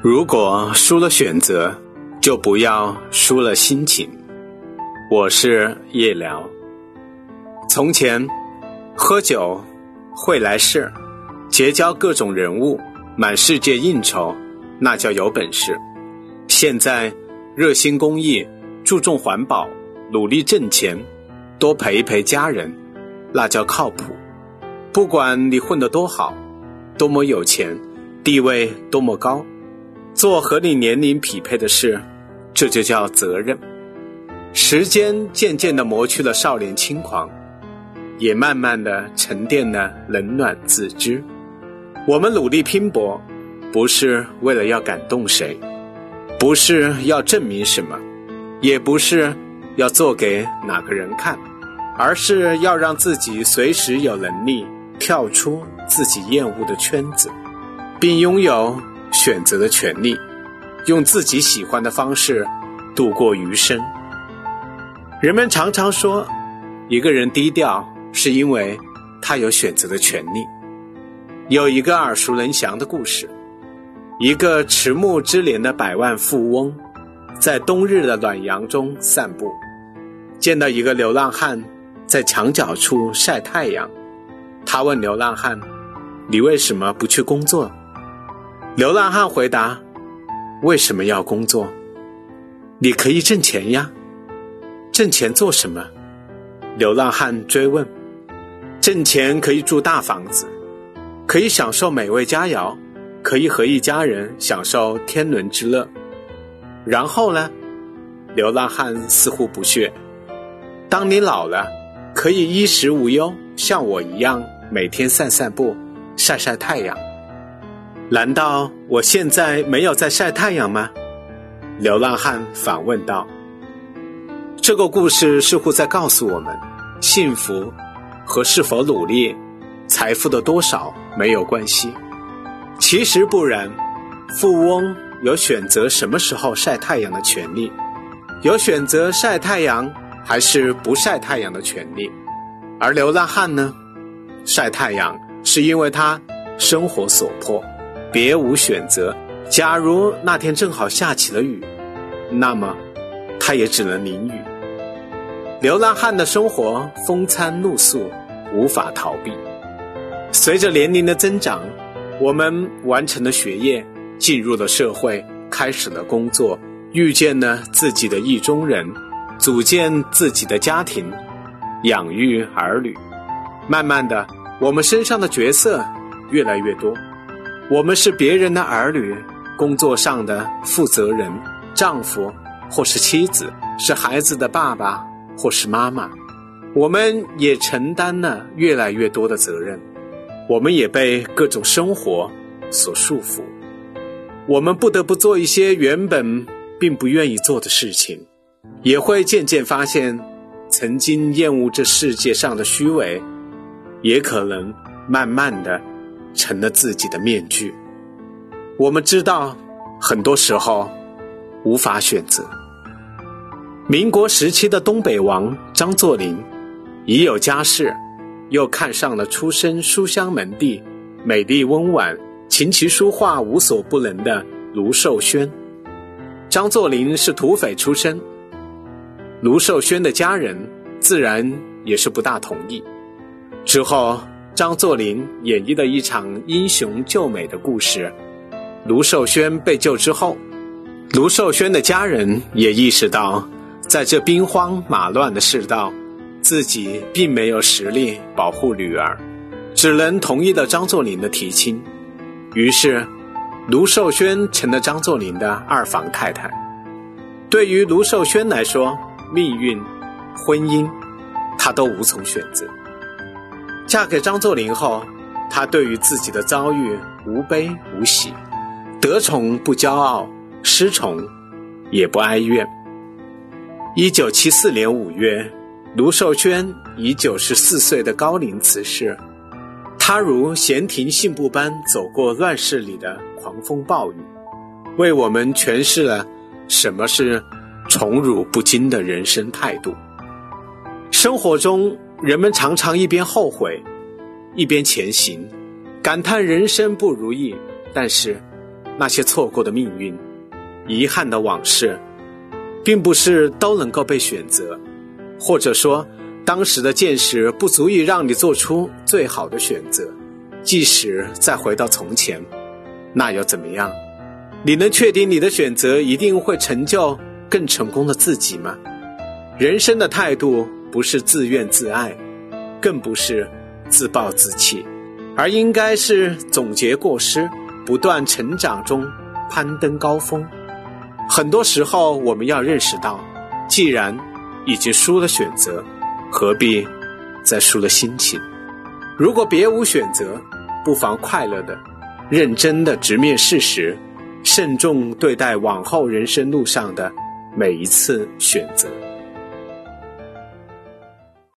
如果输了选择，就不要输了心情。我是夜聊。从前，喝酒、会来事、结交各种人物、满世界应酬，那叫有本事。现在，热心公益、注重环保、努力挣钱、多陪一陪家人，那叫靠谱。不管你混得多好，多么有钱，地位多么高。做和你年龄匹配的事，这就叫责任。时间渐渐地磨去了少年轻狂，也慢慢地沉淀了冷暖自知。我们努力拼搏，不是为了要感动谁，不是要证明什么，也不是要做给哪个人看，而是要让自己随时有能力跳出自己厌恶的圈子，并拥有。选择的权利，用自己喜欢的方式度过余生。人们常常说，一个人低调是因为他有选择的权利。有一个耳熟能详的故事：一个迟暮之年的百万富翁，在冬日的暖阳中散步，见到一个流浪汉在墙角处晒太阳。他问流浪汉：“你为什么不去工作？”流浪汉回答：“为什么要工作？你可以挣钱呀。挣钱做什么？”流浪汉追问：“挣钱可以住大房子，可以享受美味佳肴，可以和一家人享受天伦之乐。然后呢？”流浪汉似乎不屑：“当你老了，可以衣食无忧，像我一样每天散散步，晒晒太阳。”难道我现在没有在晒太阳吗？流浪汉反问道。这个故事似乎在告诉我们：幸福和是否努力、财富的多少没有关系。其实不然，富翁有选择什么时候晒太阳的权利，有选择晒太阳还是不晒太阳的权利。而流浪汉呢？晒太阳是因为他生活所迫。别无选择。假如那天正好下起了雨，那么他也只能淋雨。流浪汉的生活风餐露宿，无法逃避。随着年龄的增长，我们完成了学业，进入了社会，开始了工作，遇见了自己的意中人，组建自己的家庭，养育儿女。慢慢的，我们身上的角色越来越多。我们是别人的儿女，工作上的负责人，丈夫或是妻子，是孩子的爸爸或是妈妈。我们也承担了越来越多的责任，我们也被各种生活所束缚。我们不得不做一些原本并不愿意做的事情，也会渐渐发现，曾经厌恶这世界上的虚伪，也可能慢慢的。成了自己的面具。我们知道，很多时候无法选择。民国时期的东北王张作霖，已有家室，又看上了出身书香门第、美丽温婉、琴棋书画无所不能的卢寿轩。张作霖是土匪出身，卢寿轩的家人自然也是不大同意。之后。张作霖演绎了一场英雄救美的故事。卢寿轩被救之后，卢寿轩的家人也意识到，在这兵荒马乱的世道，自己并没有实力保护女儿，只能同意了张作霖的提亲。于是，卢寿轩成了张作霖的二房太太。对于卢寿轩来说，命运、婚姻，他都无从选择。嫁给张作霖后，她对于自己的遭遇无悲无喜，得宠不骄傲，失宠也不哀怨。一九七四年五月，卢寿轩以九十四岁的高龄辞世。他如闲庭信步般走过乱世里的狂风暴雨，为我们诠释了什么是宠辱不惊的人生态度。生活中。人们常常一边后悔，一边前行，感叹人生不如意。但是，那些错过的命运、遗憾的往事，并不是都能够被选择，或者说，当时的见识不足以让你做出最好的选择。即使再回到从前，那又怎么样？你能确定你的选择一定会成就更成功的自己吗？人生的态度不是自怨自艾，更不是自暴自弃，而应该是总结过失，不断成长中攀登高峰。很多时候，我们要认识到，既然已经输了选择，何必再输了心情？如果别无选择，不妨快乐的、认真的直面事实，慎重对待往后人生路上的每一次选择。